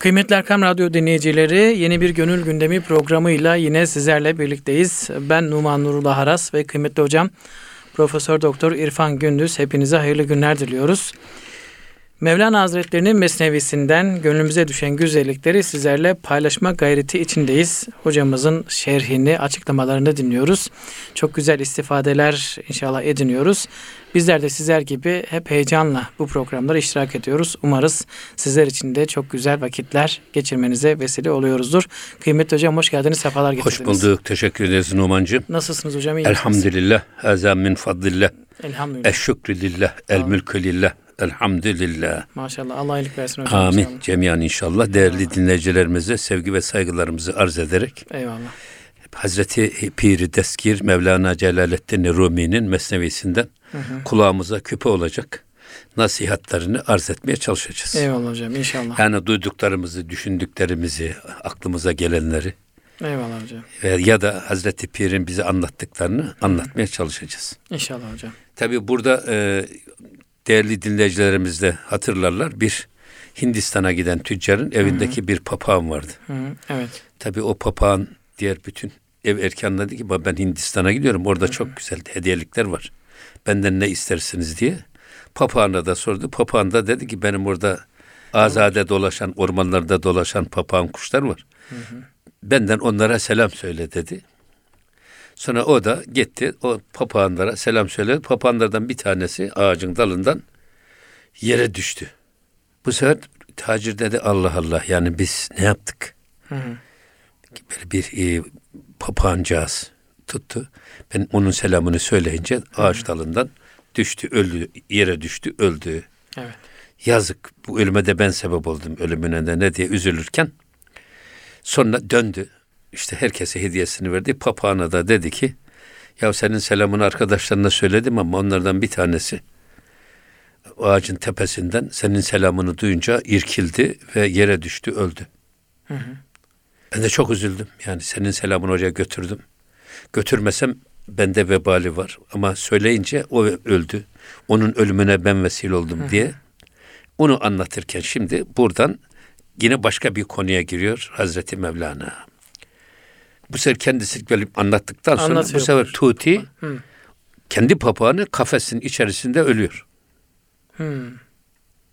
Kıymetli Erkam Radyo dinleyicileri yeni bir Gönül Gündemi programıyla yine sizlerle birlikteyiz. Ben Numan Nurullah Haras ve kıymetli hocam Profesör Doktor İrfan Gündüz hepinize hayırlı günler diliyoruz. Mevlana Hazretleri'nin mesnevisinden gönlümüze düşen güzellikleri sizlerle paylaşma gayreti içindeyiz. Hocamızın şerhini, açıklamalarını dinliyoruz. Çok güzel istifadeler inşallah ediniyoruz. Bizler de sizler gibi hep heyecanla bu programlara iştirak ediyoruz. Umarız sizler için de çok güzel vakitler geçirmenize vesile oluyoruzdur. Kıymetli hocam hoş geldiniz, sefalar getirdiniz. Hoş bulduk, teşekkür ederiz Numancığım. Nasılsınız hocam? İyi Elhamdülillah, azam min fadlillah. Elhamdülillah. Eşşükrü lillah, el mülkü lillah. Elhamdülillah. Maşallah. Allah iyilik versin hocam. Amin. inşallah. Cemiyan inşallah. Değerli dinleyicilerimize sevgi ve saygılarımızı arz ederek Eyvallah. Hazreti Piri Deskir Mevlana Celaleddin Rumi'nin mesnevisinden kulağımıza küpe olacak nasihatlerini arz etmeye çalışacağız. Eyvallah hocam inşallah. Yani duyduklarımızı, düşündüklerimizi, aklımıza gelenleri Eyvallah hocam. ya da Hazreti Pir'in bize anlattıklarını anlatmaya çalışacağız. İnşallah hocam. Tabii burada e, değerli dinleyicilerimiz de hatırlarlar bir Hindistan'a giden tüccarın evindeki bir papağan vardı. Hı hı. Evet. Tabii o papağan diğer bütün ev erkanına dedi ki "Baba ben Hindistan'a gidiyorum orada çok güzel hediyelikler var. Benden ne istersiniz diye. Papağana da sordu. Papağan da dedi ki benim orada azade dolaşan ormanlarda dolaşan papağan kuşlar var. Benden onlara selam söyle dedi. Sonra o da gitti o papağanlara selam söyledi. Papağanlardan bir tanesi ağacın dalından yere düştü. Bu sefer tacir dedi Allah Allah yani biz ne yaptık? Hı hı. Böyle bir e, papağancağız tuttu. Ben onun selamını söyleyince ağaç dalından düştü, öldü, yere düştü, öldü. Evet. Yazık bu ölüme de ben sebep oldum ölümüne de ne diye üzülürken sonra döndü. İşte herkese hediyesini verdi. Papağana da dedi ki ya senin selamını arkadaşlarına söyledim ama onlardan bir tanesi o ağacın tepesinden senin selamını duyunca irkildi ve yere düştü öldü. Ben de çok üzüldüm. Yani senin selamını oraya götürdüm. Götürmesem bende vebali var. Ama söyleyince o öldü. Onun ölümüne ben vesile oldum diye. Onu anlatırken şimdi buradan yine başka bir konuya giriyor Hazreti Mevlana. Bu sefer kendisi böyle anlattıktan sonra Anlatıyor bu sefer bu. Tuti Hı. kendi papağanı kafesin içerisinde ölüyor. Hı.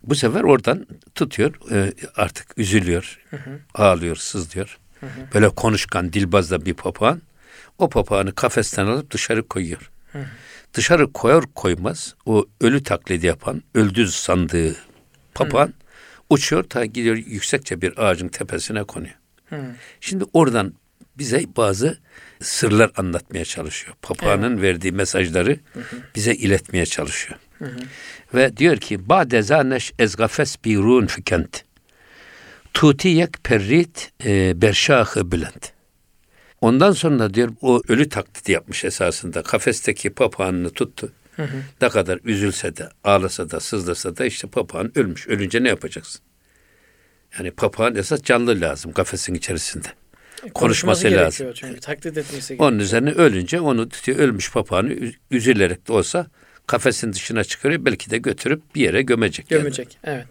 Bu sefer oradan tutuyor e, artık üzülüyor, ağlıyor, sızlıyor. Böyle konuşkan, dilbazda bir papağan. O papağanı kafesten alıp dışarı koyuyor. Dışarı koyar koymaz o ölü taklidi yapan, öldü sandığı papağan uçuyor ta gidiyor yüksekçe bir ağacın tepesine konuyor. Şimdi oradan bize bazı sırlar anlatmaya çalışıyor. Papağanın verdiği mesajları bize iletmeye çalışıyor. Ve diyor ki Ba'de zaneş ezgafes birun fikent. Tutiyek perrit e, berşahı bülent. Ondan sonra diyor o ölü taklidi yapmış esasında. Kafesteki papağanını tuttu. Ne kadar üzülse de, ağlasa da, sızlasa da işte papağan ölmüş. Ölünce ne yapacaksın? Yani papağan esas canlı lazım kafesin içerisinde. Konuşması lazım. gerekiyor Çünkü taklit etmesi gerekiyor. Onun üzerine ölünce onu tutuyor, ölmüş papağanı üz- üzülerek de olsa kafesin dışına çıkarıyor. Belki de götürüp bir yere gömecek. yani. Gömecek. Evet.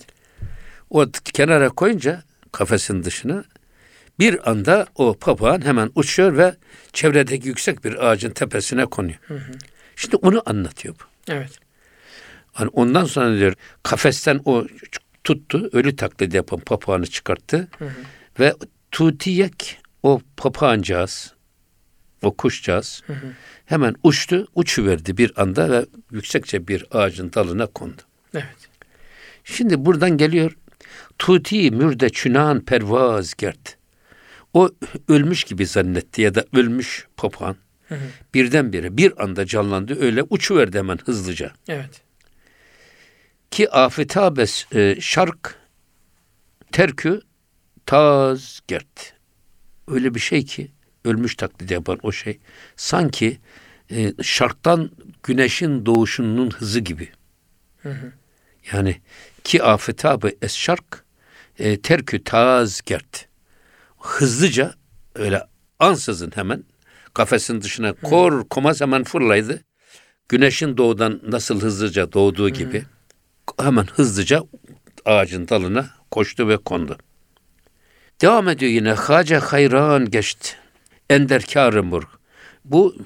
O kenara koyunca kafesin dışına bir anda o papağan hemen uçuyor ve çevredeki yüksek bir ağacın tepesine konuyor. Şimdi onu anlatıyor bu. Evet. Hani ondan sonra diyor kafesten o tuttu, ölü taklidi yapan papağanı çıkarttı ve tutiyek o papağancağız, o kuşcağız hemen uçtu, uçuverdi bir anda ve yüksekçe bir ağacın dalına kondu. Evet. Şimdi buradan geliyor. Tuti mürde çünan pervaz gert. O ölmüş gibi zannetti ya da ölmüş papağan. Birdenbire bir anda canlandı öyle uçuverdi hemen hızlıca. Evet. Ki afetabes e, şark terkü taz gert. Öyle bir şey ki ölmüş taklidi yapan o şey sanki e, şarktan güneşin doğuşunun hızı gibi. Yani ki afetabı es şark e, terkü taz gert. Hızlıca öyle ansızın hemen kafesin dışına kor komaz hemen fırlaydı. Güneşin doğudan nasıl hızlıca doğduğu gibi hemen hızlıca ağacın dalına koştu ve kondu. Devam ediyor yine. Hace hayran geçti. Ender kârımur. Bu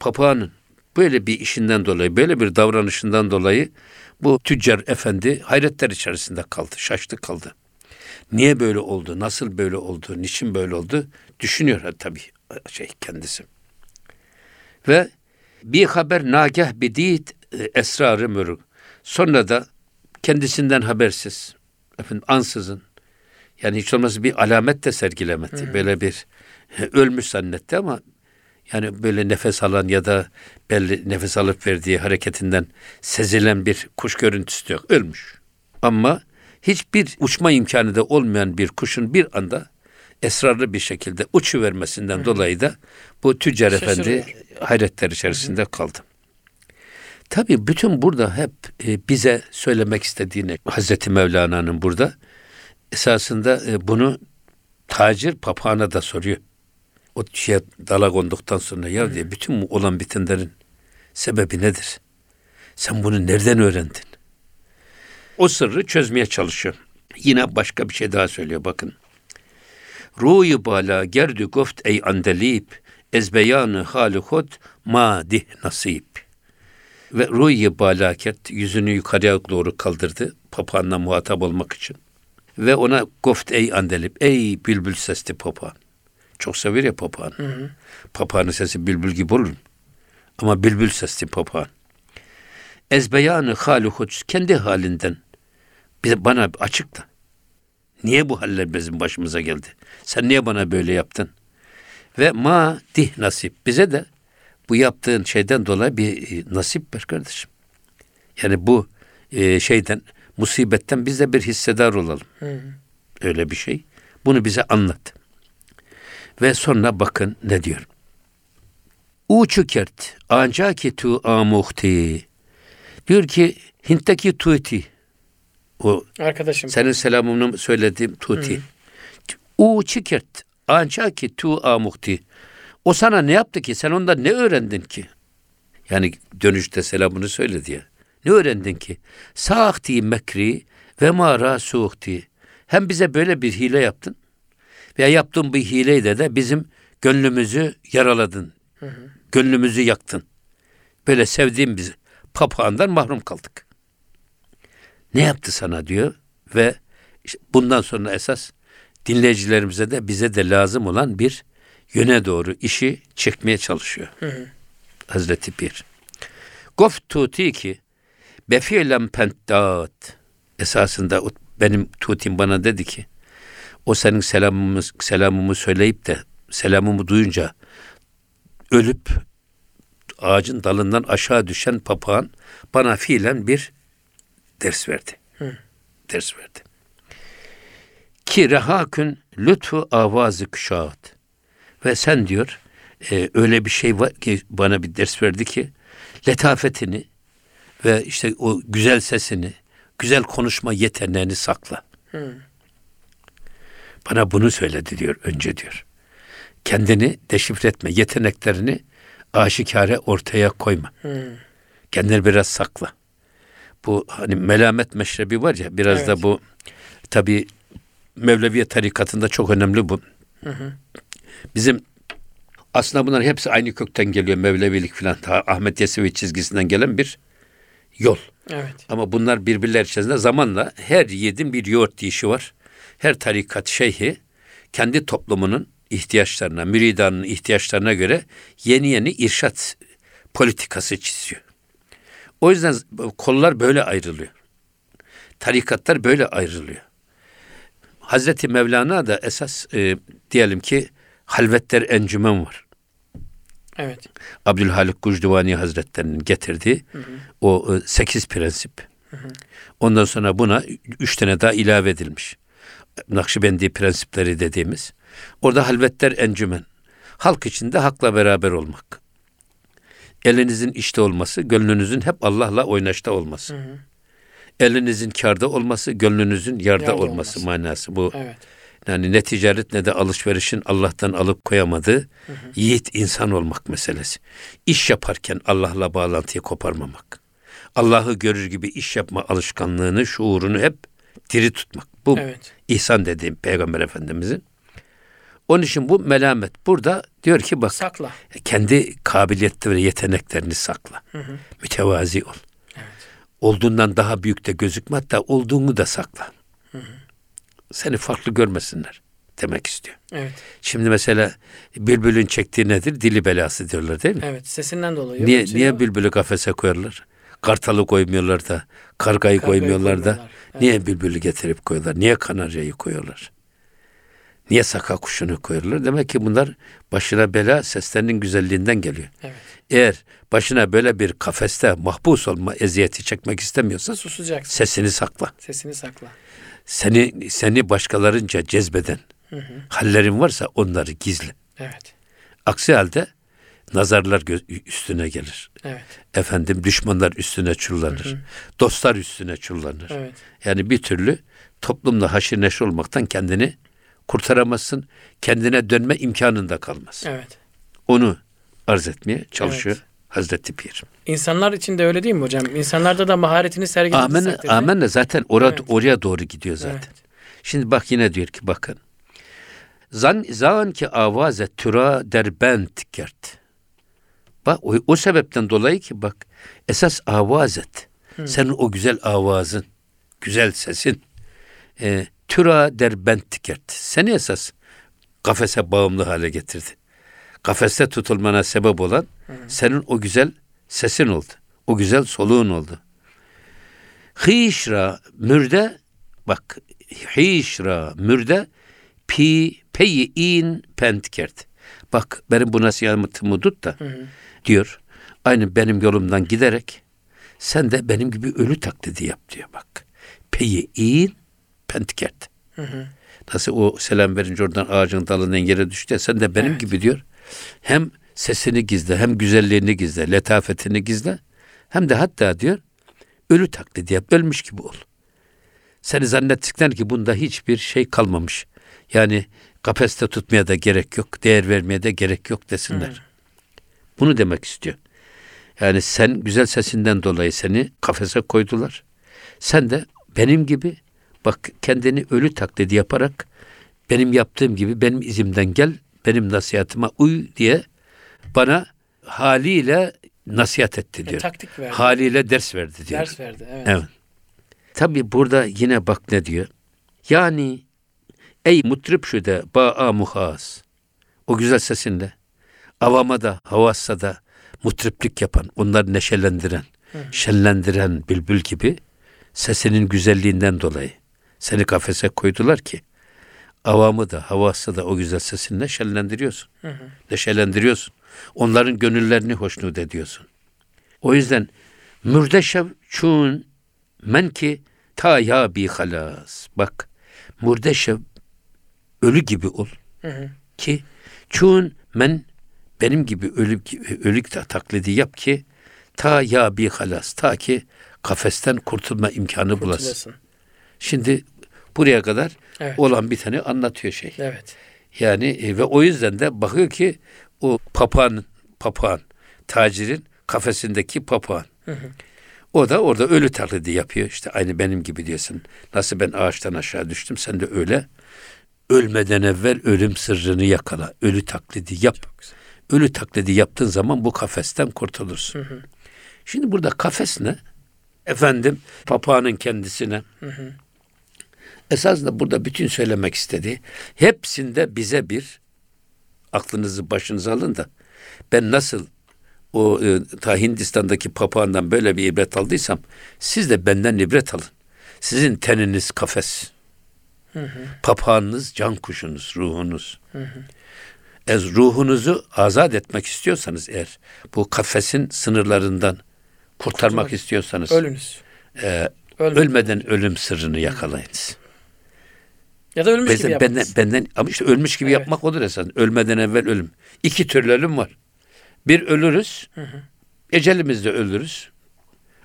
papağanın böyle bir işinden dolayı, böyle bir davranışından dolayı bu tüccar efendi hayretler içerisinde kaldı, şaştı kaldı. Niye böyle oldu, nasıl böyle oldu, niçin böyle oldu düşünüyor tabii şey kendisi. Ve bir haber nagah bidit e, esrarı mürük. Sonra da kendisinden habersiz, efendim ansızın, yani hiç olmazsa bir alamet de sergilemedi. Hı. Böyle bir ölmüş zannetti ama yani böyle nefes alan ya da belli nefes alıp verdiği hareketinden sezilen bir kuş görüntüsü yok. Ölmüş. Ama hiçbir uçma imkanı da olmayan bir kuşun bir anda esrarlı bir şekilde uçu vermesinden dolayı da bu tüccar efendi hayretler içerisinde Hı. kaldı. Tabi bütün burada hep e, bize söylemek istediğini Hazreti Mevlana'nın burada esasında e, bunu tacir papağana da soruyor. O şeye dala konduktan sonra ya diye bütün bu olan bitenlerin sebebi nedir? Sen bunu nereden öğrendin? O sırrı çözmeye çalışıyor. Yine başka bir şey daha söylüyor bakın. Ruyu bala gerdü goft ey andelip ezbeyanı halı hod madih nasip. Ve ruyu balaket yüzünü yukarıya doğru kaldırdı papağanla muhatap olmak için. Ve ona goft ey andelip ey bülbül sesli papağan. Çok sever ya papağan. Hı hı. Papağanın sesi bülbül gibi olur. Ama bülbül sesli papağan. Ezbeyanı halu kendi halinden bize bana açık da. Niye bu haller bizim başımıza geldi? Sen niye bana böyle yaptın? Ve ma dih nasip. Bize de bu yaptığın şeyden dolayı bir e, nasip ver kardeşim. Yani bu e, şeyden, musibetten biz de bir hissedar olalım. Hı. Öyle bir şey. Bunu bize anlat. Ve sonra bakın ne diyor. Uçukert ancaki tu amuhti. Diyor ki Hint'teki Tuti o arkadaşım senin selamını söylediğim Tuti. Uçukert ancaki tu amuhti. O sana ne yaptı ki? Sen ondan ne öğrendin ki? Yani dönüşte selamını söyledi ya. Ne öğrendin ki? Sahti mekri ve mara suhti. Hem bize böyle bir hile yaptın veya yaptığın bir hileyle de bizim gönlümüzü yaraladın. Hı hı. Gönlümüzü yaktın. Böyle sevdiğim biz papağandan mahrum kaldık. Ne yaptı sana diyor ve işte bundan sonra esas dinleyicilerimize de bize de lazım olan bir yöne doğru işi çekmeye çalışıyor. Hı hı. Hazreti Pir. Gof tuti ki befi'lem pentdat esasında benim tutim bana dedi ki o senin selamımı, selamımı söyleyip de selamımı duyunca ölüp ağacın dalından aşağı düşen papağan bana fiilen bir ders verdi. Hı. Ders verdi. Ki rehakün lütfu avazı küşaat. Ve sen diyor e, öyle bir şey var ki bana bir ders verdi ki letafetini ve işte o güzel sesini, güzel konuşma yeteneğini sakla. Hı. Bana bunu söyledi diyor önce diyor. Kendini deşifre etme, yeteneklerini aşikare ortaya koyma. Hmm. Kendini biraz sakla. Bu hani melamet meşrebi var ya biraz evet. da bu tabi Mevleviye tarikatında çok önemli bu. Hı hı. Bizim aslında bunlar hepsi aynı kökten geliyor. Mevlevilik filan. Ahmet Yesevi çizgisinden gelen bir yol. Evet. Ama bunlar birbirler içerisinde zamanla her yedin bir yoğurt dişi var her tarikat şeyhi kendi toplumunun ihtiyaçlarına, müridanın ihtiyaçlarına göre yeni yeni irşat politikası çiziyor. O yüzden kollar böyle ayrılıyor. Tarikatlar böyle ayrılıyor. Hazreti Mevlana da esas e, diyelim ki halvetler encümen var. Evet. Abdülhalik Gucduvani Hazretlerinin getirdiği hı hı. o e, sekiz prensip. Hı hı. Ondan sonra buna üç tane daha ilave edilmiş. Nakşibendi prensipleri dediğimiz. Orada halvetler encümen. Halk içinde hakla beraber olmak. Elinizin işte olması, gönlünüzün hep Allah'la oynaşta olması. Hı hı. Elinizin karda olması, gönlünüzün yarda, yarda olması, olması manası bu. Evet. Yani ne ticaret ne de alışverişin Allah'tan alıp koyamadığı hı hı. yiğit insan olmak meselesi. İş yaparken Allah'la bağlantıyı koparmamak. Allah'ı görür gibi iş yapma alışkanlığını, şuurunu hep diri tutmak. Bu Evet. ihsan dediğim Peygamber Efendimizin. Onun için bu melamet. Burada diyor ki bak Sakla. kendi kabiliyetleri ve yeteneklerini sakla. Mütevazi ol. Olduğundan daha büyük de gözükme hatta olduğunu da sakla. Seni farklı görmesinler demek istiyor. Evet. Şimdi mesela bülbülün çektiği nedir? Dili belası diyorlar değil mi? Evet. Sesinden dolayı. Niye niye var. bülbülü kafese koyarlar? Kartalı koymuyorlar da, kargayı Kargayı koymuyorlar da. koymuyorlar, evet. Niye bülbülü getirip koyuyorlar? Niye kanaryayı koyuyorlar? Niye saka kuşunu koyuyorlar? Demek ki bunlar başına bela seslerinin güzelliğinden geliyor. Evet. Eğer başına böyle bir kafeste mahpus olma eziyeti çekmek istemiyorsan Susacaksın. sesini sakla. Sesini sakla. Seni seni başkalarınca cezbeden hallerin varsa onları gizle. Evet. Aksi halde nazarlar üstüne gelir. Evet. Efendim düşmanlar üstüne çullanır. Dostlar üstüne çullanır. Evet. Yani bir türlü toplumla haşir neşir olmaktan kendini kurtaramazsın. Kendine dönme imkanın da kalmaz. Evet. Onu arz etmeye çalışıyor Evet. Hazreti Pir. İnsanlar için de öyle değil mi hocam? İnsanlarda da maharetini sergilediği Amenna, takdirde- amenna zaten ora, Evet. oraya doğru gidiyor zaten. Evet. Şimdi bak yine diyor ki bakın. Zan, zan ki avaze türa derbent gert. Bak o, o sebepten dolayı ki bak esas avazet. Senin o güzel avazın, güzel sesin e, türa derbent gert. Seni esas kafese bağımlı hale getirdi. Kafeste tutulmana sebep olan senin o güzel sesin oldu. O güzel soluğun oldu. Hişra mürde bak hişra mürde pi peyi in pentkert. Bak benim bu nasihatımı tut da diyor. Aynı benim yolumdan giderek sen de benim gibi ölü taklidi yap diyor bak. Peyi in pentkert. Nasıl o selam verince oradan ağacın dalından yere düştü ya, sen de benim Evet. gibi diyor. Hem sesini gizle hem güzelliğini gizle, letafetini gizle. Hem de hatta diyor ölü taklidi yap, ölmüş gibi ol. Seni zannettikler ki bunda hiçbir şey kalmamış. Yani kapasite tutmaya da gerek yok, değer vermeye de gerek yok desinler. Bunu demek istiyor. Yani sen güzel sesinden dolayı seni kafese koydular. Sen de benim gibi bak kendini ölü taklidi yaparak benim yaptığım gibi benim izimden gel, benim nasihatıma uy diye bana haliyle nasihat etti diyor. E, taktik verdi. Haliyle ders verdi diyor. Ders verdi. Evet. Evet. Tabi burada yine bak ne diyor. Yani ey mutrip şu de ba'a muhas. O güzel sesinde. Avama da havassa da mutriplik yapan, onları neşelendiren, şenlendiren bülbül gibi sesinin güzelliğinden dolayı seni kafese koydular ki avamı da havası da o güzel sesinle şenlendiriyorsun. Neşelendiriyorsun. Onların gönüllerini hoşnut ediyorsun. O yüzden mürdeşev çun men ki ta ya bi halas. Bak mürdeşev ölü gibi ol Hı hı. ki çun men benim gibi ölü ölük de taklidi yap ki ta ya bi halas ta ki kafesten kurtulma imkanı bulasın. Kurtulasın. Şimdi buraya kadar Evet. olan bir tane anlatıyor şey. Evet. Yani e, ve o yüzden de bakıyor ki o papağan, papağan, tacirin kafesindeki papağan. O da orada ölü taklidi yapıyor. İşte aynı benim gibi diyorsun. Nasıl ben ağaçtan aşağı düştüm sen de öyle. Ölmeden evvel ölüm sırrını yakala. Ölü taklidi yap. Ölü taklidi yaptığın zaman bu kafesten kurtulursun. Şimdi burada kafes ne? Efendim papağanın kendisine. Esasında burada bütün söylemek istediği hepsinde bize bir aklınızı başınıza alın da ben nasıl o e, ta Hindistan'daki papağandan böyle bir ibret aldıysam siz de benden ibret alın. Sizin teniniz kafes. Papağanınız can kuşunuz, ruhunuz. Ez ruhunuzu azat etmek istiyorsanız eğer bu kafesin sınırlarından kurtarmak Kurtulmak- istiyorsanız Ölünüz. e, Ölme. ölmeden ölüm sırrını yakalayınız. Ya da ölmüş gibi Benden, benden, yapmanız. benden ama işte ölmüş gibi Evet. yapmak odur esas. Ölmeden evvel ölüm. İki türlü ölüm var. Bir ölürüz. Ecelimizde ölürüz.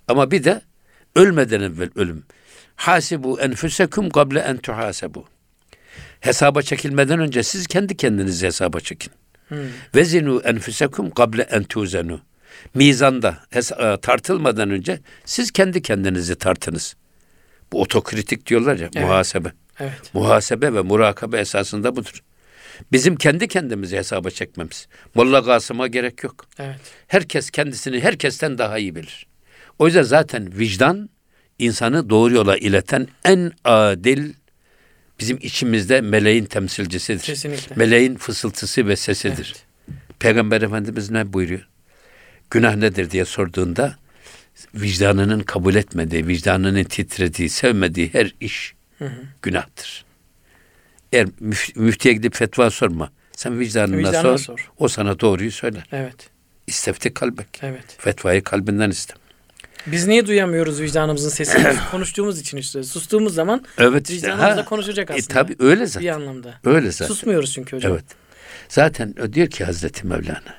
Ama bir de ölmeden evvel ölüm. Hasibu enfusekum kable en tuhasebu. Hesaba çekilmeden önce siz kendi kendinizi hesaba çekin. Vezinu enfusekum kable en tuzenu. Mizanda e, tartılmadan önce siz kendi kendinizi tartınız. Bu otokritik diyorlar ya Evet. muhasebe. Evet. Muhasebe ve murakabe esasında budur. Bizim kendi kendimizi hesaba çekmemiz. Molla Kasım'a gerek yok. Evet. Herkes kendisini herkesten daha iyi bilir. O yüzden zaten vicdan insanı doğru yola ileten en adil bizim içimizde meleğin temsilcisidir. Kesinlikle. Meleğin fısıltısı ve sesidir. Evet. Peygamber Efendimiz ne buyuruyor? Günah nedir diye sorduğunda vicdanının kabul etmediği, vicdanının titrediği, sevmediği her iş Hı hı. günahtır. Eğer müf- müftiye gidip fetva sorma. Sen vicdanına Vicdanına sor, sor. O sana doğruyu söyler. Evet. İstefti kalbek. Evet. Fetvayı kalbinden iste. Biz niye duyamıyoruz vicdanımızın sesini? Konuştuğumuz için işte. Sustuğumuz zaman Evet işte. vicdanımız da Ha, konuşacak e, aslında. tabii öyle zaten. bir anlamda. Öyle zaten. Susmuyoruz çünkü hocam. Evet. Zaten o diyor ki Hazreti Mevlana.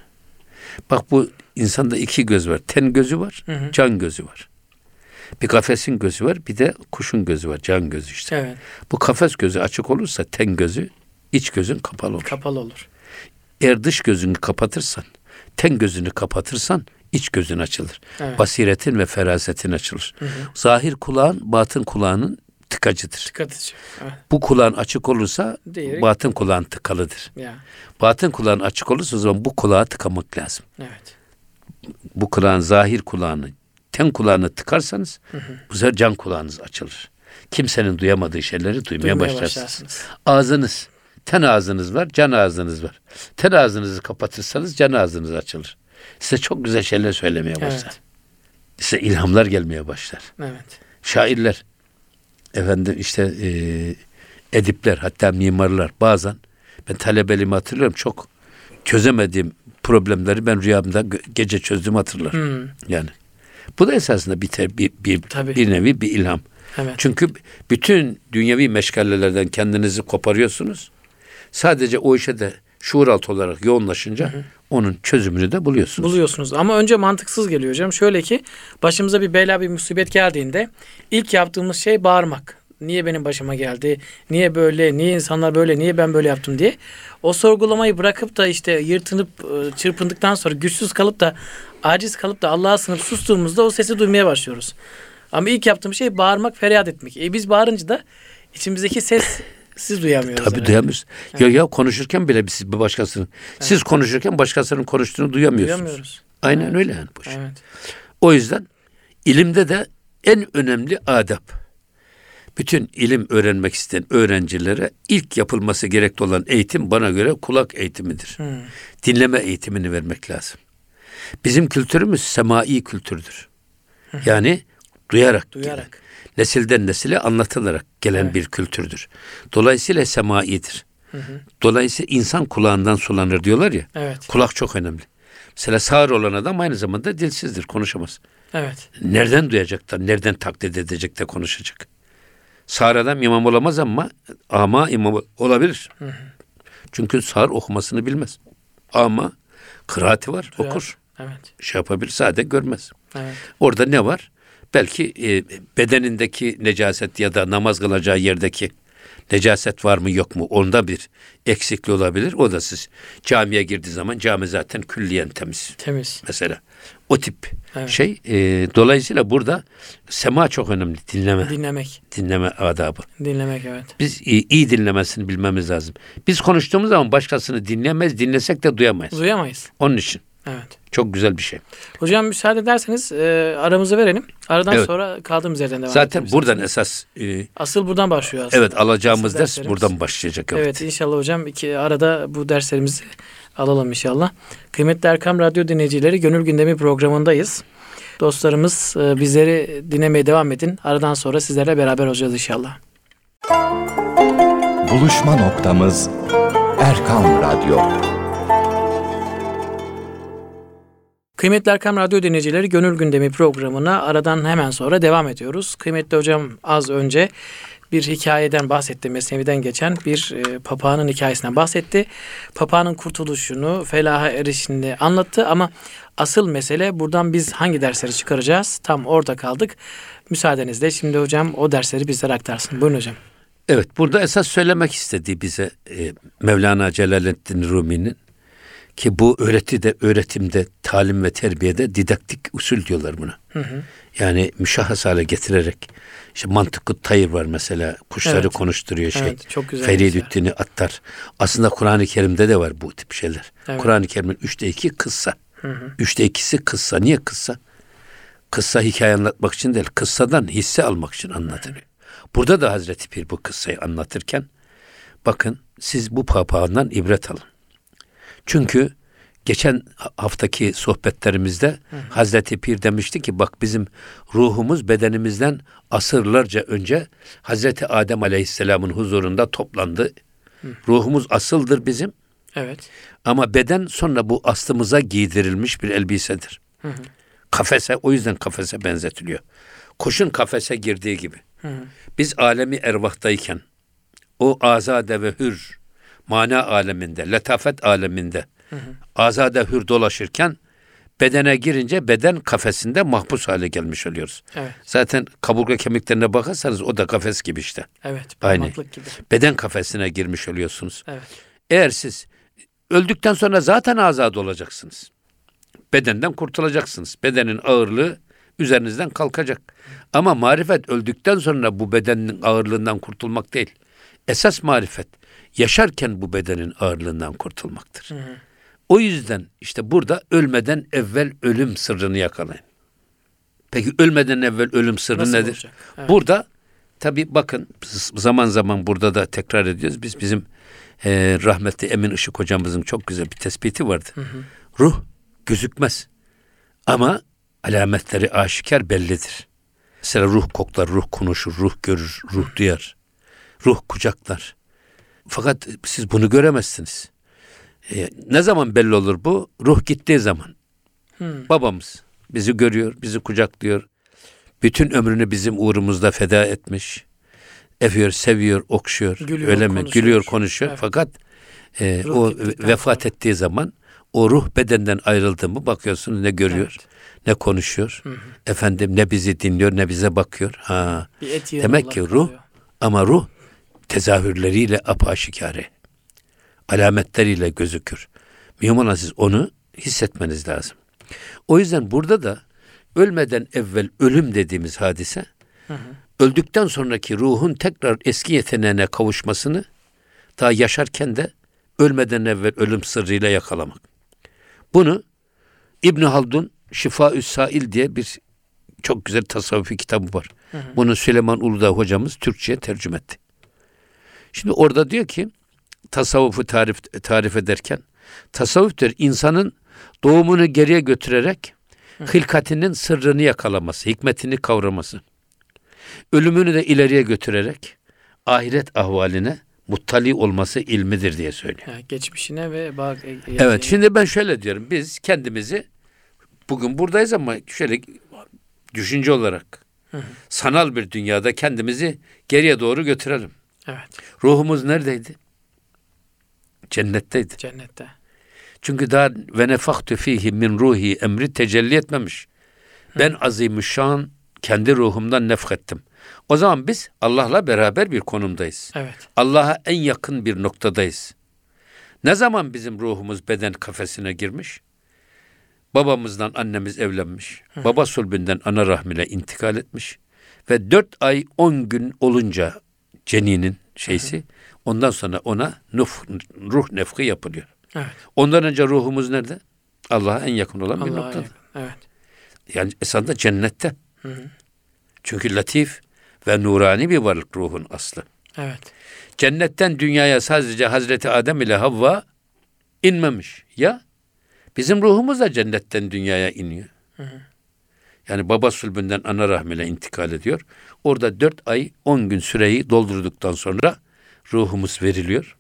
Bak bu insanda iki göz var. Ten gözü var, Hı hı. can gözü var. Bir kafesin gözü var, bir de kuşun gözü var, can gözü işte. Evet. Bu kafes gözü açık olursa ten gözü, iç gözün kapalı olur. Kapalı olur. Eğer dış gözünü kapatırsan, ten gözünü kapatırsan iç gözün açılır. Evet. Basiretin ve ferasetin açılır. Zahir kulağın, batın kulağının tıkacıdır. Edeceğim. Evet. Bu kulağın açık olursa Diğeri- batın kulağın tıkalıdır. Ya. Batın kulağın açık olursa o zaman bu kulağı tıkamak lazım. Evet. Bu kulağın zahir kulağını, ten kulağını tıkarsanız bu sefer can kulağınız açılır. Kimsenin duyamadığı şeyleri duymaya, Duymaya başlarsınız. başlarsınız. Ağzınız, ten ağzınız var, can ağzınız var. Ten ağzınızı kapatırsanız can ağzınız açılır. Size çok güzel şeyler söylemeye başlar. Evet. Size ilhamlar gelmeye başlar. Evet. Şairler, efendim işte e, edipler, hatta mimarlar bazen ben talebeliğimi hatırlıyorum çok çözemediğim problemleri ben rüyamda gece çözdüğümü hatırlarım. Hmm. Yani bu da esasında bir, te- bir, bir, Tabii. bir nevi bir ilham. Evet. Çünkü bütün dünyevi meşgalelerden kendinizi koparıyorsunuz. Sadece o işe de şuur altı olarak yoğunlaşınca onun çözümünü de buluyorsunuz. Buluyorsunuz ama önce mantıksız geliyor hocam. Şöyle ki başımıza bir bela bir musibet geldiğinde ilk yaptığımız şey bağırmak. Niye benim başıma geldi? Niye böyle? Niye insanlar böyle? Niye ben böyle yaptım diye. O sorgulamayı bırakıp da işte yırtınıp e, çırpındıktan sonra güçsüz kalıp da aciz kalıp da Allah'a sınıp sustuğumuzda o sesi duymaya başlıyoruz. Ama ilk yaptığım şey bağırmak, feryat etmek. E biz bağırınca da içimizdeki ses siz duyamıyoruz. Tabii herhalde. duyamıyoruz. Ya ya konuşurken bile siz bir başkasının siz konuşurken başkasının konuştuğunu duyamıyorsunuz. Duyamıyoruz. Aynen Evet. öyle yani bu iş. Evet. O yüzden ilimde de en önemli adap. Bütün ilim öğrenmek isteyen öğrencilere ilk yapılması gerekli olan eğitim bana göre kulak eğitimidir. Hmm. Dinleme eğitimini vermek lazım. Bizim kültürümüz semai kültürdür. Yani duyarak, Duyarak. gelen, nesilden nesile anlatılarak gelen Evet. bir kültürdür. Dolayısıyla semaidir. Dolayısıyla insan kulağından sulanır diyorlar ya. Evet. Kulak çok önemli. Mesela sağır olan adam aynı zamanda dilsizdir, konuşamaz. Evet. Nereden duyacak da, nereden taklit edecek de konuşacak. Sağır adam imam olamaz ama ama imam olabilir. Çünkü sağır okumasını bilmez. Ama kıraati var, Duyar. okur. Evet. Şey yapabilir, sadece görmez. Evet. Orada ne var? Belki e, bedenindeki necaset ya da namaz kılacağı yerdeki necaset var mı yok mu? Onda bir eksikliği olabilir. O da siz camiye girdiği zaman cami zaten külliyen temiz Temiz. mesela. O tip Evet. şey. e, dolayısıyla burada sema çok önemli. Dinleme. Dinlemek. dinleme adabı. Dinlemek evet. Biz iyi, iyi dinlemesini bilmemiz lazım. Biz konuştuğumuz zaman başkasını dinleyemez, dinlesek de duyamayız. Duyamayız. Onun için Evet. çok güzel bir şey. Hocam müsaade ederseniz e, aramızı verelim. Aradan Evet. sonra kaldığımız yerden devam Zaten buradan esas e, Asıl buradan başlıyor aslında. evet alacağımız Asıl ders derslerimiz. buradan başlayacak. Evet. Evet. inşallah hocam iki arada bu derslerimizi alalım inşallah. Kıymetli Erkam Radyo dinleyicileri Gönül Gündemi programındayız. Dostlarımız e, bizleri dinlemeye devam edin. Aradan sonra sizlerle beraber olacağız inşallah. Buluşma noktamız Erkam Radyo. Kıymetli Erkam Radyo dinleyicileri Gönül Gündemi programına aradan hemen sonra devam ediyoruz. Kıymetli hocam az önce bir hikayeden bahsetti. Mesnevi'den geçen bir e, papağanın hikayesinden bahsetti. Papağanın kurtuluşunu, felaha erişini anlattı ama asıl mesele buradan biz hangi dersleri çıkaracağız? Tam orada kaldık. Müsaadenizle şimdi hocam o dersleri bizlere aktarsın. Buyurun hocam. Evet, burada esas söylemek istediği bize e, Mevlana Celaleddin Rumi'nin Ki bu öğretide, öğretimde, talim ve terbiyede didaktik usul diyorlar buna. Yani müşahhas hale getirerek işte mantıklı tayır var mesela. Kuşları Evet. konuşturuyor şey. Evet, çok güzel Feridüddin'i attar. Aslında Kur'an-ı Kerim'de de var bu tip şeyler. Evet. Kur'an-ı Kerim'in üçte iki kıssa. Üçte ikisi kıssa. Niye kıssa? Kıssa hikaye anlatmak için değil, kıssadan hisse almak için anlatılıyor. Burada da Hazreti Pir bu kıssayı anlatırken bakın siz bu papağandan ibret alın. Çünkü geçen haftaki sohbetlerimizde Hazreti Pir demişti ki bak bizim ruhumuz bedenimizden asırlarca önce Hazreti Adem Aleyhisselam'ın huzurunda toplandı. Ruhumuz asıldır bizim Evet. ama beden sonra bu aslımıza giydirilmiş bir elbisedir. Kafese o yüzden kafese benzetiliyor. Kuşun kafese girdiği gibi. Biz alemi ervahtayken o azade ve hür mana aleminde, letafet aleminde azade hür dolaşırken bedene girince beden kafesinde mahpus hale gelmiş oluyoruz. Evet. Zaten kaburga kemiklerine bakarsanız o da kafes gibi işte. Evet. Aynı. Gibi. Beden kafesine girmiş oluyorsunuz. Evet. Eğer siz öldükten sonra zaten azad olacaksınız. Bedenden kurtulacaksınız. Bedenin ağırlığı üzerinizden kalkacak. Ama marifet öldükten sonra bu bedenin ağırlığından kurtulmak değil. Esas marifet yaşarken bu bedenin ağırlığından kurtulmaktır. O yüzden işte burada ölmeden evvel ölüm sırrını yakalayın. Peki ölmeden evvel ölüm sırrı Nasıl nedir? olacak? Evet. Burada tabi bakın zaman zaman burada da tekrar ediyoruz. Biz bizim e, rahmetli Emin Işık hocamızın çok güzel bir tespiti vardı. Ruh gözükmez ama alametleri aşikar bellidir. Mesela ruh koklar, ruh konuşur, ruh görür, ruh duyar, ruh kucaklar. Fakat siz bunu göremezsiniz. E, ne zaman belli olur bu? Ruh gittiği zaman. Babamız bizi görüyor, bizi kucaklıyor. Bütün ömrünü bizim uğrumuzda feda etmiş. Eviyor, seviyor, okşuyor. Gülüyor, öyle mi? konuşuyor. Gülüyor, konuşuyor. Evet. Fakat e, Ruh o vefat ettiği zaman o ruh bedenden ayrıldı mı bakıyorsunuz ne görüyor, ne konuşuyor. Efendim ne bizi dinliyor, ne bize bakıyor. Ha. Demek ki ruh kalıyor. ama ruh tezahürleriyle apaşikare. Alametleriyle gözükür. Olan siz onu hissetmeniz lazım. O yüzden burada da ölmeden evvel ölüm dediğimiz hadise öldükten sonraki ruhun tekrar eski yeteneğine kavuşmasını daha yaşarken de ölmeden evvel ölüm sırrıyla yakalamak. Bunu İbn Haldun Şifa Sail diye bir çok güzel tasavvufi kitabı var. Bunu Süleyman Uludağ hocamız Türkçe'ye tercüme etti. Şimdi orada diyor ki tasavvufu tarif tarif ederken tasavvuftur insanın doğumunu geriye götürerek hilkatinin sırrını yakalaması, hikmetini kavraması. Ölümünü de ileriye götürerek ahiret ahvaline muttali olması ilmidir diye söylüyor. Ha, geçmişine ve bak. e, Evet şimdi ben şöyle diyorum. Biz kendimizi bugün buradayız ama şöyle düşünce olarak sanal bir dünyada kendimizi geriye doğru götürelim. Evet. Ruhumuz neredeydi? Cennetteydi. Cennette. Çünkü daha ve nefaktu fihi min ruhi emri tecelli etmemiş. Ben azimüşşan kendi ruhumdan nefkettim. O zaman biz Allah'la beraber bir konumdayız. Evet. Allah'a en yakın bir noktadayız. Ne zaman bizim ruhumuz beden kafesine girmiş? Babamızdan annemiz evlenmiş. Baba sulbünden ana rahmine intikal etmiş. Ve dört ay on gün olunca ceninin şeysi ondan sonra ona nuf, ruh nefki yapılıyor. Evet. Ondan önce ruhumuz nerede? Allah'a en yakın olan bir Allah'a noktada. yakın. Evet. Yani esasında cennette. Çünkü latif ve nurani bir varlık ruhun aslı. Evet. Cennetten dünyaya sadece Hazreti Adem ile Havva inmemiş. Ya bizim ruhumuz da cennetten dünyaya iniyor. Yani baba sulbünden ana rahmine intikal ediyor. Orada dört ay on gün süreyi doldurduktan sonra ruhumuz veriliyor.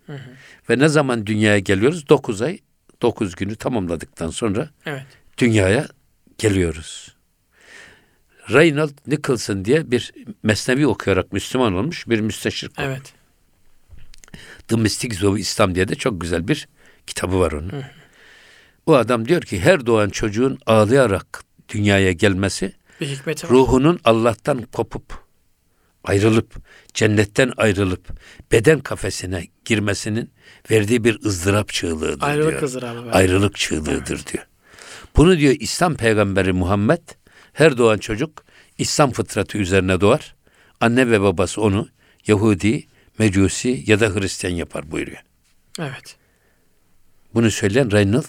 Ve ne zaman dünyaya geliyoruz? Dokuz ay, dokuz günü tamamladıktan sonra Evet. dünyaya geliyoruz. Reynold Nicholson diye bir mesnevi okuyarak Müslüman olmuş bir müsteşrik. Evet. The Mystics of İslam diye de çok güzel bir kitabı var onun. O adam diyor ki her doğan çocuğun ağlayarak dünyaya gelmesi Bir ruhunun Allah'tan kopup ayrılıp cennetten ayrılıp beden kafesine girmesinin verdiği bir ızdırap çığlığıdır Ayrılık diyor. ızdırabı var. Ayrılık çığlığıdır diyor. Bunu diyor İslam peygamberi Muhammed her doğan çocuk İslam fıtratı üzerine doğar. Anne ve babası onu Yahudi, Mecusi ya da Hristiyan yapar buyuruyor. Evet. Bunu söyleyen Reinhold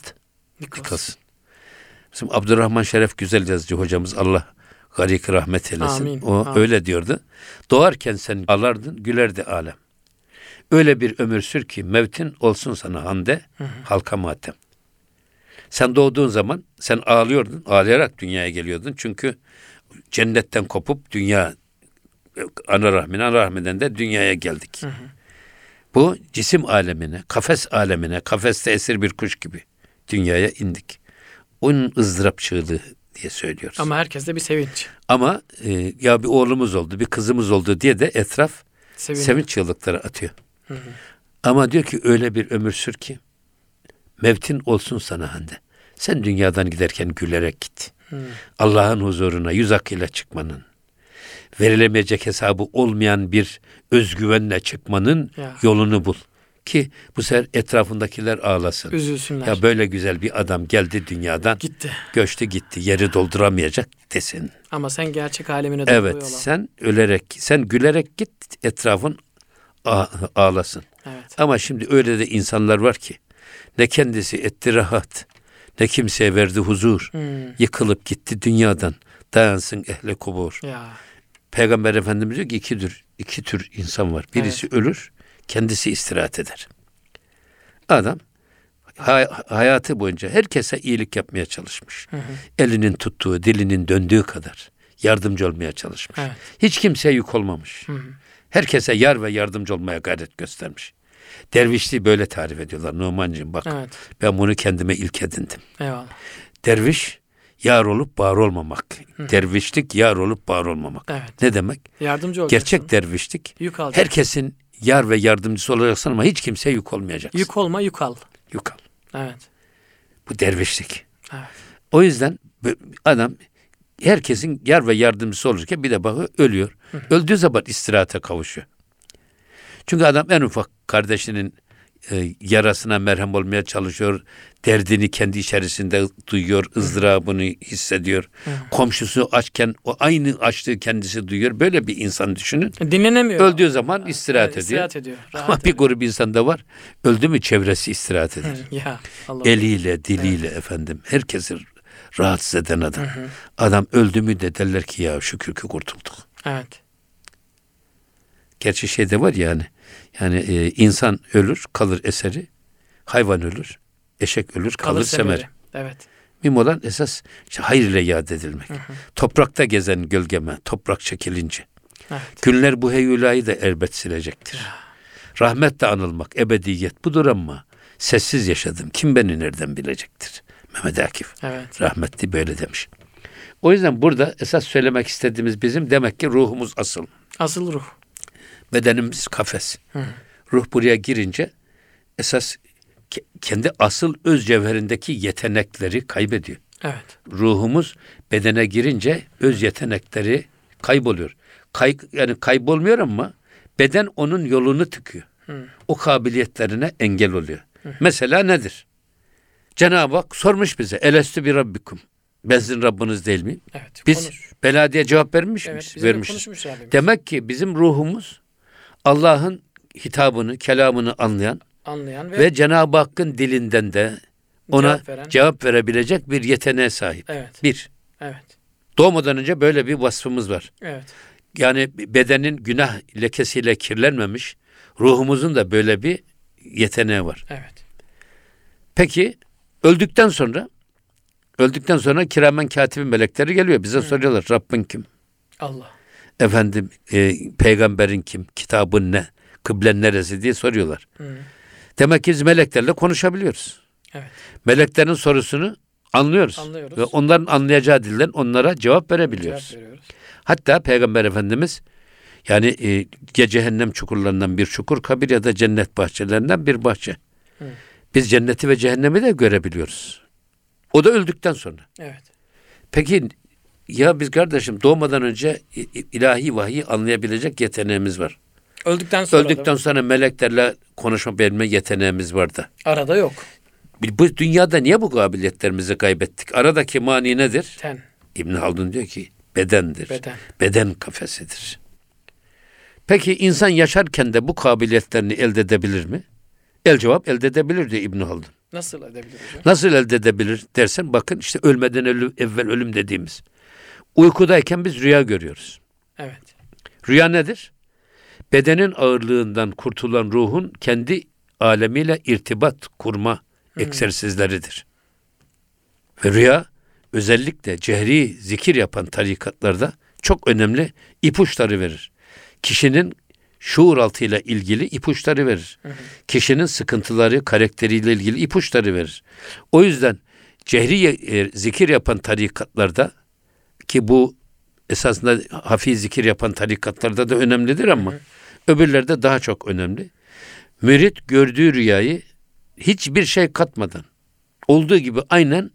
Nichols. Nicholson. Bizim Abdurrahman Şeref Güzel Yazıcı hocamız Allah garik rahmet eylesin. Amin, O amin. öyle diyordu. Doğarken sen ağlardın, gülerdi alem. Öyle bir ömür sür ki mevtin olsun sana hande, halka matem. Sen doğduğun zaman sen ağlıyordun, ağlayarak dünyaya geliyordun. Çünkü cennetten kopup dünya ana rahmine, ana rahminden de dünyaya geldik. Bu cisim alemine, kafes alemine, kafeste esir bir kuş gibi dünyaya indik. Onun ızdırap çığlığı diye söylüyoruz. Ama, Ama herkeste bir sevinç. e, ya bir oğlumuz oldu, bir kızımız oldu diye de etraf Sevinç. sevinç çığlıkları atıyor. Ama diyor ki öyle bir ömür sür ki mevtin olsun sana hande. Sen dünyadan giderken gülerek git. Allah'ın huzuruna yüz akıyla çıkmanın, verilemeyecek hesabı olmayan bir özgüvenle çıkmanın Ya. yolunu bul. Ki bu sefer etrafındakiler ağlasın. Üzülsünler. Ya böyle güzel bir adam geldi dünyadan, Gitti. göçtü gitti, yeri dolduramayacak desin. Ama sen gerçek alemine Evet, sen ölerek, sen gülerek git, etrafın ağ- ağlasın. Evet. Ama şimdi öyle de insanlar var ki ne kendisi etti rahat, ne kimseye verdi huzur. Hmm. Yıkılıp gitti dünyadan. Dayansın ehle kubur. Ya. Peygamber Efendimiz diyor ki iki tür, iki tür insan var. Birisi ölür, kendisi istirahat eder. Adam hay- hayatı boyunca herkese iyilik yapmaya çalışmış. Elinin tuttuğu, dilinin döndüğü kadar yardımcı olmaya çalışmış. Evet. Hiç kimseye yük olmamış. Herkese yar ve yardımcı olmaya gayret göstermiş. Dervişliği böyle tarif ediyorlar Numancığım bak. Evet. Ben bunu kendime ilk edindim. Eyvallah. Derviş yar olup var olmamak. Dervişlik yar olup var olmamak. Evet. Ne demek? Yardımcı olacaksın. Gerçek dervişlik Yük alacaksın. herkesin yar ve yardımcısı olacaksın ama hiç kimseye yük olmayacaksın. Yük olma yük al. Yük al. Evet. Bu dervişlik. Evet. O yüzden adam herkesin yar ve yardımcısı olurken bir de bakıyor ölüyor. Öldüğü zaman istirahate kavuşuyor. Çünkü adam en ufak kardeşinin e, yarasına merhem olmaya çalışıyor. Derdini kendi içerisinde duyuyor, ızdırabını hissediyor. Komşusu açken o aynı açlığı kendisi duyuyor. Böyle bir insan düşünün. Dinlenemiyor. Öldüğü zaman istirahat Evet, ediyor. istirahat ediyor. Rahat Ama bir grup insanda var. Öldü mü çevresi istirahat eder. Ya Allah. Eliyle, diliyle efendim. Herkesi rahatsız eden adam. Adam öldü mü de derler ki ya şükür ki kurtulduk. Evet. Gerçi şey de var yani. Yani e, insan ölür kalır eseri. Hayvan ölür. Eşek ölür kalır, Kalır semer. semeri. Evet. Mühim olan esas işte hayır ile yad edilmek. Toprakta gezen gölgeme, toprak çekilince. Evet. Günler bu heyulayı da elbet silecektir. Rahmetle anılmak, ebediyet budur ama sessiz yaşadım. Kim beni nereden bilecektir? Mehmet Akif Evet. rahmetli böyle demiş. O yüzden burada esas söylemek istediğimiz bizim demek ki ruhumuz asıl. Asıl ruh. Bedenimiz kafes. Ruh buraya girince esas ke- kendi asıl öz cevherindeki yetenekleri kaybediyor. Evet. Ruhumuz bedene girince öz yetenekleri kayboluyor. Kay, yani kaybolmuyor ama beden onun yolunu tıkıyor. O kabiliyetlerine engel oluyor. Mesela nedir? Cenab-ı Hak sormuş bize. Elestü bir rabbikum. Ben sizin Rabbiniz değil miyim? Evet. Biz konuş. bela diye cevap vermiş Evet. miyiz? Vermişiz. Demek ki bizim ruhumuz Allah'ın hitabını, kelamını anlayan Anlayan ve, ve Cenab-ı Hakk'ın dilinden de ona Cevap cevap, veren. verebilecek bir yeteneğe sahip. Evet. Bir, Evet. doğmadan önce böyle bir vasfımız var. Evet. Yani bedenin günah lekesiyle kirlenmemiş, ruhumuzun da böyle bir yeteneği var. Evet. Peki öldükten sonra öldükten sonra kiramen katibin melekleri geliyor. Bize soruyorlar Rabbin kim? Allah. Efendim e, peygamberin kim? Kitabın ne? Kıblen neresi diye soruyorlar. Hı. Demek ki biz meleklerle konuşabiliyoruz. Evet. Meleklerin sorusunu anlıyoruz. Anlıyoruz. Ve onların anlayacağı dilden onlara cevap verebiliyoruz. Cevap veriyoruz. Hatta Peygamber Efendimiz yani e, ya cehennem çukurlarından bir çukur, kabir ya da cennet bahçelerinden bir bahçe. Hı. Biz cenneti ve cehennemi de görebiliyoruz. O da öldükten sonra. Evet. Peki Ya biz kardeşim doğmadan önce ilahi vahiy anlayabilecek yeteneğimiz var. Öldükten sonra Öldükten sonra meleklerle konuşabilme yeteneğimiz vardı. arada yok. Bu dünyada niye bu kabiliyetlerimizi kaybettik? Aradaki mani nedir? Ten, İbn Haldun diyor ki bedendir. beden. Beden kafesidir. Peki insan yaşarken de bu kabiliyetlerini elde edebilir mi? El cevap elde edebilir diyor İbn Haldun. Nasıl edebilir hocam? Nasıl elde edebilir dersen bakın işte ölmeden ölüm, evvel ölüm dediğimiz. Uykudayken biz rüya görüyoruz. Evet. Rüya nedir? Bedenin ağırlığından kurtulan ruhun kendi alemiyle irtibat kurma egzersizleridir. Ve rüya özellikle cehri zikir yapan tarikatlarda çok önemli ipuçları verir. Kişinin şuur altıyla ilgili ipuçları verir. Kişinin sıkıntıları, karakteriyle ilgili ipuçları verir. O yüzden cehri e, zikir yapan tarikatlarda ki bu esasında hafif zikir yapan tarikatlarda da önemlidir ama öbürlerde daha çok önemli. Mürit gördüğü rüyayı hiçbir şey katmadan olduğu gibi aynen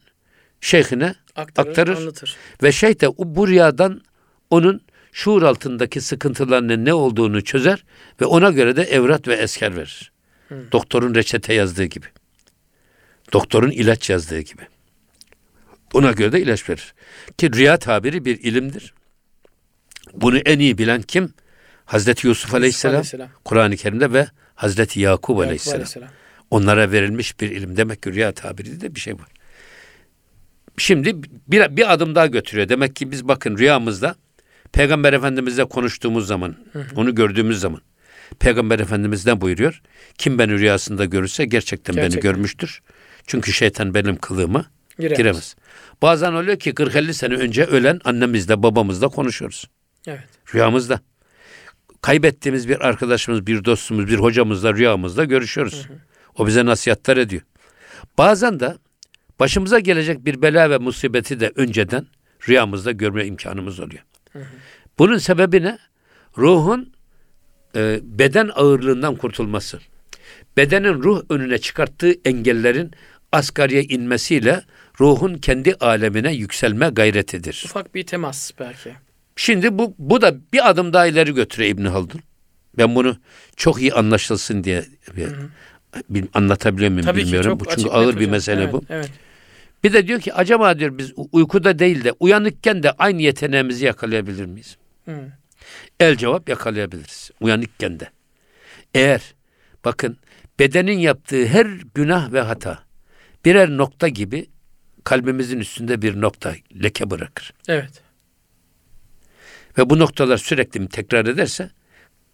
şeyhine Aktarır, Aktarır. anlatır. ve şeyh de bu rüyadan onun şuur altındaki sıkıntılarının ne olduğunu çözer ve ona göre de evrat ve esker verir. Doktorun reçete yazdığı gibi. Doktorun ilaç yazdığı gibi. Buna göre de ilaç verir. Ki rüya tabiri bir ilimdir. Bunu en iyi bilen kim? Hazreti Yusuf Aleyhisselam, Aleyhisselam. Kur'an-ı Kerim'de ve Hazreti Yakup Aleyhisselam. Aleyhisselam. Onlara verilmiş bir ilim. Demek ki rüya tabiri de bir şey var. Şimdi bir, bir adım daha götürüyor. Demek ki biz bakın rüyamızda Peygamber Efendimizle konuştuğumuz zaman, onu gördüğümüz zaman Peygamber Efendimiz ne buyuruyor? Kim beni rüyasında görürse gerçekten, beni Gerçekten. görmüştür. Çünkü şeytan benim kılığıma Giremez. giremez. Bazen oluyor ki 40-50 sene önce ölen annemizle babamızla konuşuyoruz. Evet. Rüyamızda. Kaybettiğimiz bir arkadaşımız, bir dostumuz, bir hocamızla rüyamızda görüşüyoruz. O bize nasihatler ediyor. Bazen de başımıza gelecek bir bela ve musibeti de önceden rüyamızda görme imkanımız oluyor. Bunun sebebi ne? Ruhun e, beden ağırlığından kurtulması. Bedenin ruh önüne çıkarttığı engellerin asgariye inmesiyle ruhun kendi alemine yükselme gayretidir. Ufak bir temas belki. Şimdi bu bu da bir adım daha ileri götürüyor İbn Haldun. Ben bunu çok iyi anlaşılsın diye bir, bir anlatabiliyor muyum Tabii bilmiyorum. ki bu çünkü ağır bir hocam. mesele evet, bu. Evet. Bir de diyor ki acaba diyor biz uykuda değil de uyanıkken de aynı yeteneğimizi yakalayabilir miyiz? Hı. El cevap yakalayabiliriz. Uyanıkken de. Eğer bakın bedenin yaptığı her günah ve hata birer nokta gibi kalbimizin üstünde bir nokta leke bırakır. Evet. Ve bu noktalar sürekli tekrar ederse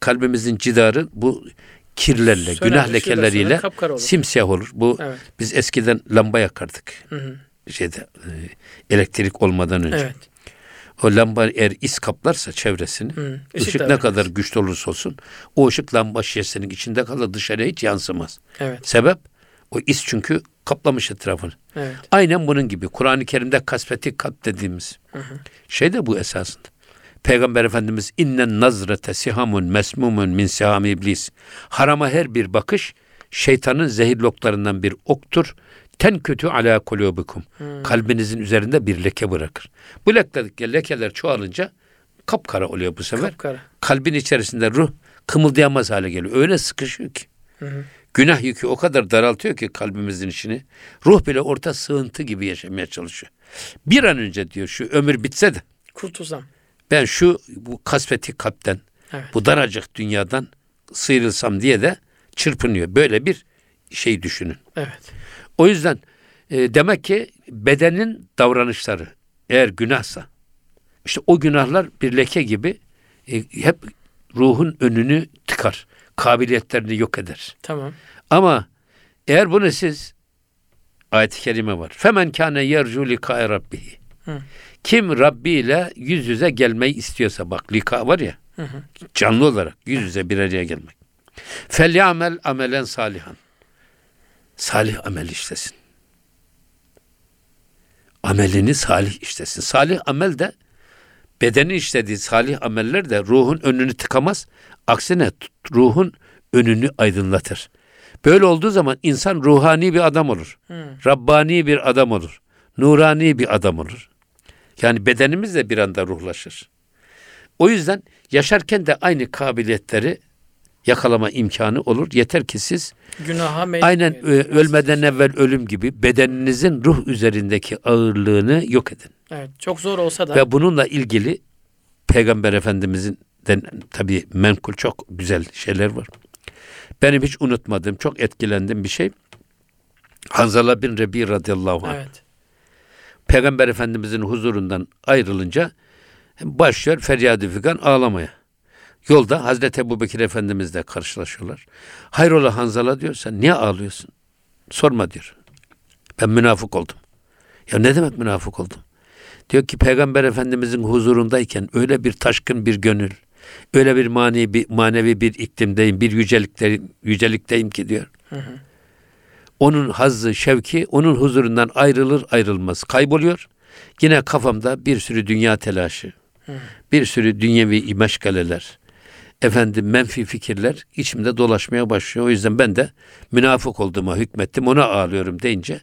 kalbimizin cidarı bu kirlerle, Söner, günah lekeleriyle olur. simsiyah olur. Bu Evet. biz eskiden lamba yakardık. Hı hı. Şeyde e, elektrik olmadan önce. Evet. O lamba eğer is kaplarsa çevresini, Hı. Işık ne kadar güçlü olursa olsun o ışık lamba şişesinin içinde kalır dışarıya hiç yansımaz. Evet. Sebep o is çünkü kaplamış etrafını. Evet. Aynen bunun gibi. Kur'an-ı Kerim'de kasveti kalp dediğimiz şey de bu esasında. Peygamber Efendimiz innen nazrete sihamun mesmumun min siham iblis. Harama her bir bakış şeytanın zehir loklarından bir oktur. Ten kötü ala kulubukum. Kalbinizin üzerinde bir leke bırakır. Bu lekeler, lekeler çoğalınca kapkara oluyor bu sefer. Kapkara. Kalbin içerisinde ruh kımıldayamaz hale geliyor. Öyle sıkışıyor ki. Günah yükü o kadar daraltıyor ki kalbimizin içini. Ruh bile orta sığıntı gibi yaşamaya çalışıyor. Bir an önce diyor şu ömür bitse de Kurtulsam. ben şu bu kasveti kalpten, Evet. bu daracık dünyadan sıyrılsam diye de çırpınıyor. Böyle bir şey düşünün. Evet. O yüzden e, demek ki bedenin davranışları eğer günahsa işte o günahlar bir leke gibi e, hep ruhun önünü tıkar. Kabiliyetlerini yok eder. Tamam. Ama eğer bunu siz ayet-i kerime var. Femen kâne yercu lika rabbihi. Hı. Kim Rabbi ile yüz yüze gelmeyi istiyorsa bak lika var ya Hı hı. canlı olarak yüz yüze bir araya gelmek. Felyamel amelen salihan. Salih amel işlesin. Amelini salih işlesin. Salih amel de bedenin işlediği salih ameller de ruhun önünü tıkamaz. Aksine ruhun önünü aydınlatır. Böyle olduğu zaman insan ruhani bir adam olur. Hı. Rabbani bir adam olur. Nurani bir adam olur. Yani bedenimiz de bir anda ruhlaşır. O yüzden yaşarken de aynı kabiliyetleri yakalama imkanı olur. Yeter ki siz Günaha meyil aynen etmeyelim. ölmeden evvel ölüm gibi bedeninizin ruh üzerindeki ağırlığını yok edin. Evet, çok zor olsa da Ve bununla ilgili Peygamber Efendimizin de tabii menkul çok güzel şeyler var. Benim hiç unutmadığım, çok etkilendiğim bir şey. Hanzala bin Rebi radıyallahu anh. evet. Peygamber Efendimizin huzurundan ayrılınca başlıyor feryadı figan ağlamaya. Yolda Hazreti Ebubekir Efendimizle karşılaşıyorlar. Hayrola Hanzala diyor sen niye ağlıyorsun? Sorma diyor. Ben münafık oldum. Ya ne demek münafık oldum? Diyor ki Peygamber Efendimizin huzurundayken öyle bir taşkın bir gönül, öyle bir manevi, manevi bir iklimdeyim, bir yücelikteyim, yücelikteyim ki diyor. Onun hazzı, şevki onun huzurundan ayrılır ayrılmaz kayboluyor. Yine kafamda bir sürü dünya telaşı, bir sürü dünyevi meşgaleler, efendim menfi fikirler içimde dolaşmaya başlıyor. O yüzden ben de münafık olduğuma hükmettim, ona ağlıyorum deyince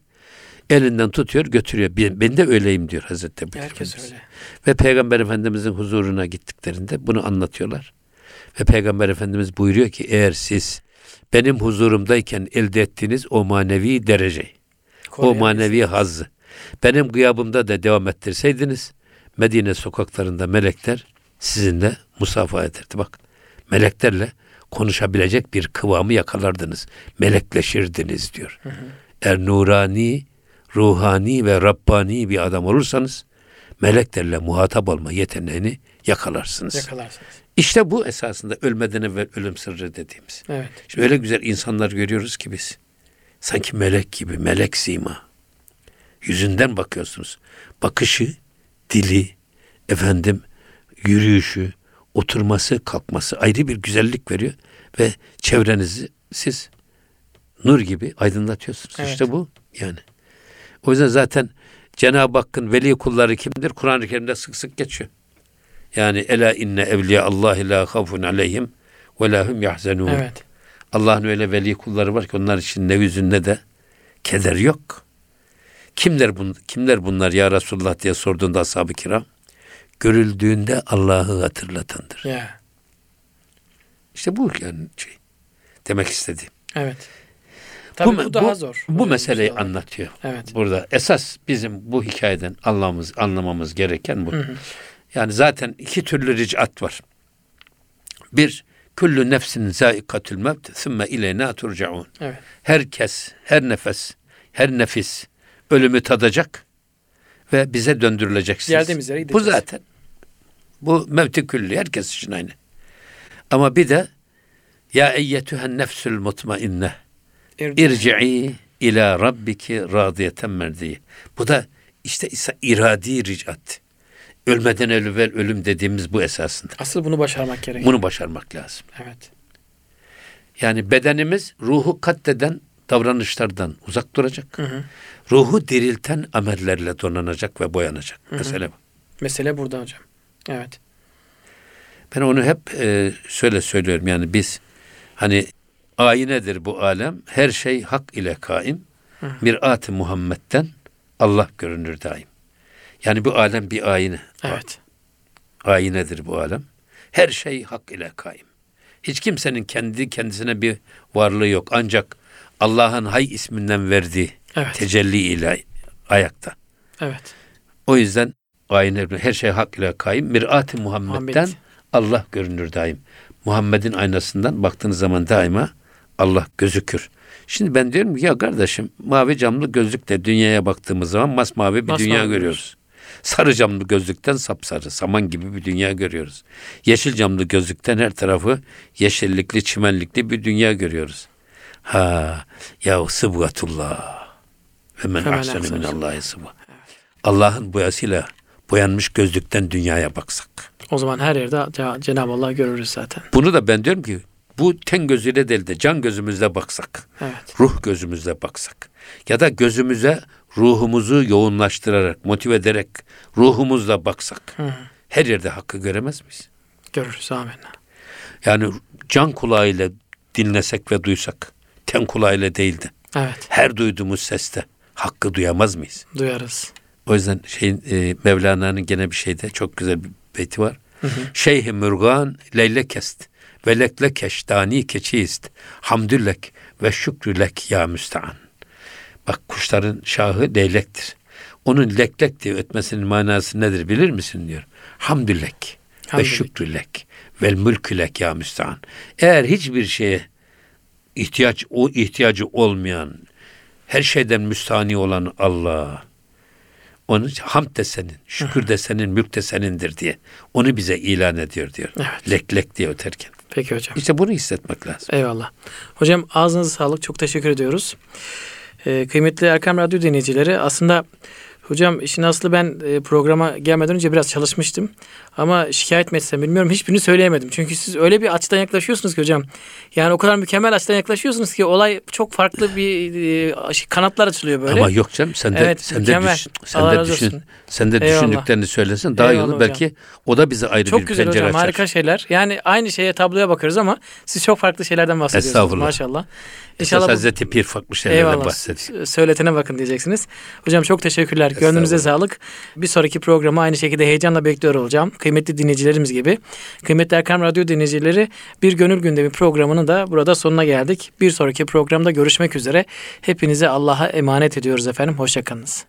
elinden tutuyor götürüyor. Ben, ben de öyleyim diyor Hazreti Ebu Herkes Efendimiz. öyle. Ve Peygamber Efendimizin huzuruna gittiklerinde bunu anlatıyorlar. Ve Peygamber Efendimiz buyuruyor ki eğer siz benim huzurumdayken elde ettiğiniz o manevi dereceyi, o manevi hazzı benim gıyabımda da devam ettirseydiniz Medine sokaklarında melekler sizinle musafaha ederdi. Bak meleklerle konuşabilecek bir kıvamı yakalardınız. Melekleşirdiniz diyor. Eğer nurani, ruhani ve Rabbani bir adam olursanız meleklerle muhatap olma yeteneğini yakalarsınız. Yakalarsınız. İşte bu esasında ölmeden evvel ölüm sırrı dediğimiz. Evet. Şimdi öyle güzel insanlar görüyoruz ki biz. Sanki melek gibi, melek sima. Yüzünden bakıyorsunuz. Bakışı, dili, efendim, yürüyüşü, oturması, kalkması ayrı bir güzellik veriyor. Ve çevrenizi siz nur gibi aydınlatıyorsunuz. Evet. İşte bu yani. O yüzden zaten Cenab-ı Hakk'ın veli kulları kimdir? Kur'an-ı Kerim'de sık sık geçiyor. Yani ela inne evliya Allah la havfun aleyhim ve la hum yahzenun. Evet. Allah'ın öyle veli kulları var ki onlar için ne hüzün ne de keder yok. Kimler bun, kimler bunlar ya Resulullah diye sorduğunda ashab-ı kiram görüldüğünde Allah'ı hatırlatandır. Ya. İşte bu yani şey demek istediğim. Evet. Tabii bu, me- daha zor. Bu Öyle meseleyi var. anlatıyor. Evet. Burada esas bizim bu hikayeden anlamamız anlamamız gereken bu. Hı hı. Yani zaten iki türlü ricat var. Bir, küllü nefsin zaikatül mevt, sümme ileyna turcaun. Evet. Herkes, her nefes, her nefis ölümü tadacak ve bize döndürüleceksiniz. Geldiğimiz yere Bu gideceğiz. zaten. Bu mevti külli, herkes için aynı. Ama bir de ya eyyetühen nefsül mutmainne irci'i ila rabbiki radiyeten merdiye. Bu da işte ise iradi ricat. Ölmeden evvel ölüm dediğimiz bu esasında. Asıl bunu başarmak gerekiyor. Bunu başarmak lazım. Evet. Yani bedenimiz ruhu katleden davranışlardan uzak duracak. Hı hı. Ruhu dirilten amellerle donanacak ve boyanacak. Mesele bu. Mesele burada hocam. Evet. Ben onu hep e, şöyle söylüyorum yani biz hani ayinedir bu alem. Her şey hak ile kaim. Mirat-ı Muhammed'den Allah görünür daim. Yani bu alem bir ayine. Evet. Ayinedir bu alem. Her şey hak ile kaim. Hiç kimsenin kendi kendisine bir varlığı yok. Ancak Allah'ın hay isminden verdiği Evet. tecelli ile ayakta. Evet. O yüzden ayine her şey hak ile kaim. Mirat-ı Muhammed'den Muhammed. Allah görünür daim. Muhammed'in aynasından baktığınız zaman daima Allah gözükür. Şimdi ben diyorum ki ya kardeşim mavi camlı gözlükle dünyaya baktığımız zaman masmavi bir Masmavi dünya görüyoruz. görüyoruz. Sarı camlı gözlükten sapsarı, saman gibi bir dünya görüyoruz. Yeşil camlı gözlükten her tarafı yeşillikli, çimenlikli bir dünya görüyoruz. Ha, ya sıbgatullah. Ve men ahsenu minallahi sıbga. Allah'ın boyasıyla boyanmış gözlükten dünyaya baksak. O zaman her yerde Ce- Cenab-ı Allah görürüz zaten. Bunu da ben diyorum ki bu ten gözüyle değil de can gözümüzle baksak, Evet. ruh gözümüzle baksak ya da gözümüze ruhumuzu yoğunlaştırarak, motive ederek ruhumuzla baksak Hı her yerde hakkı göremez miyiz? Görürüz amenna. Yani can kulağıyla dinlesek ve duysak, ten kulağıyla değil de Evet. her duyduğumuz seste hakkı duyamaz mıyız? Duyarız. O yüzden şeyin e, Mevlana'nın gene bir şeyde çok güzel bir beyti var. Şeyh-i Mürgan leyle kest ve lekle keştani keçist hamdüllek ve şükrülek ya müstean. Bak kuşların şahı leylektir. Onun leklek diye ötmesinin manası nedir bilir misin diyor. Hamdüllek ve şükrülek vel mülkülek ya müstean. Eğer hiçbir şeye ihtiyaç o ihtiyacı olmayan her şeyden müstani olan Allah onun için hamd de senin, şükür de senin, mülk de senindir diye. Onu bize ilan ediyor diyor. Evet. Lek lek diye öterken. Peki hocam. İşte bunu hissetmek lazım. Eyvallah. Hocam ağzınıza sağlık. Çok teşekkür ediyoruz. Ee, kıymetli Erkam Radyo dinleyicileri aslında hocam işin aslı ben e, programa gelmeden önce biraz çalışmıştım. Ama şikayet mi etsem bilmiyorum hiçbirini söyleyemedim. Çünkü siz öyle bir açıdan yaklaşıyorsunuz ki hocam. Yani o kadar mükemmel açıdan yaklaşıyorsunuz ki olay çok farklı bir e, kanatlar açılıyor böyle. Ama yok canım sen de Evet, sen de mükemmel. düşün, sen Allah de düşün. olsun. Sen de Eyvallah. düşündüklerini söylesin daha iyi olur. Belki o da bize ayrı Çok bir güzel pencere hocam açar. harika şeyler. Yani aynı şeye tabloya bakarız ama siz çok farklı şeylerden bahsediyorsunuz Estağfurullah. maşallah. Esas İnşallah bu- Hazreti Pir farklı şeylerden bahsediyor. Söyletene bakın diyeceksiniz. Hocam çok teşekkürler. Gönlünüze sağlık. Bir sonraki programı aynı şekilde heyecanla bekliyor olacağım. Kıymetli dinleyicilerimiz gibi. Kıymetli Erkam Radyo dinleyicileri bir gönül gündemi programının da burada sonuna geldik. Bir sonraki programda görüşmek üzere. Hepinize Allah'a emanet ediyoruz efendim. Hoşçakalınız.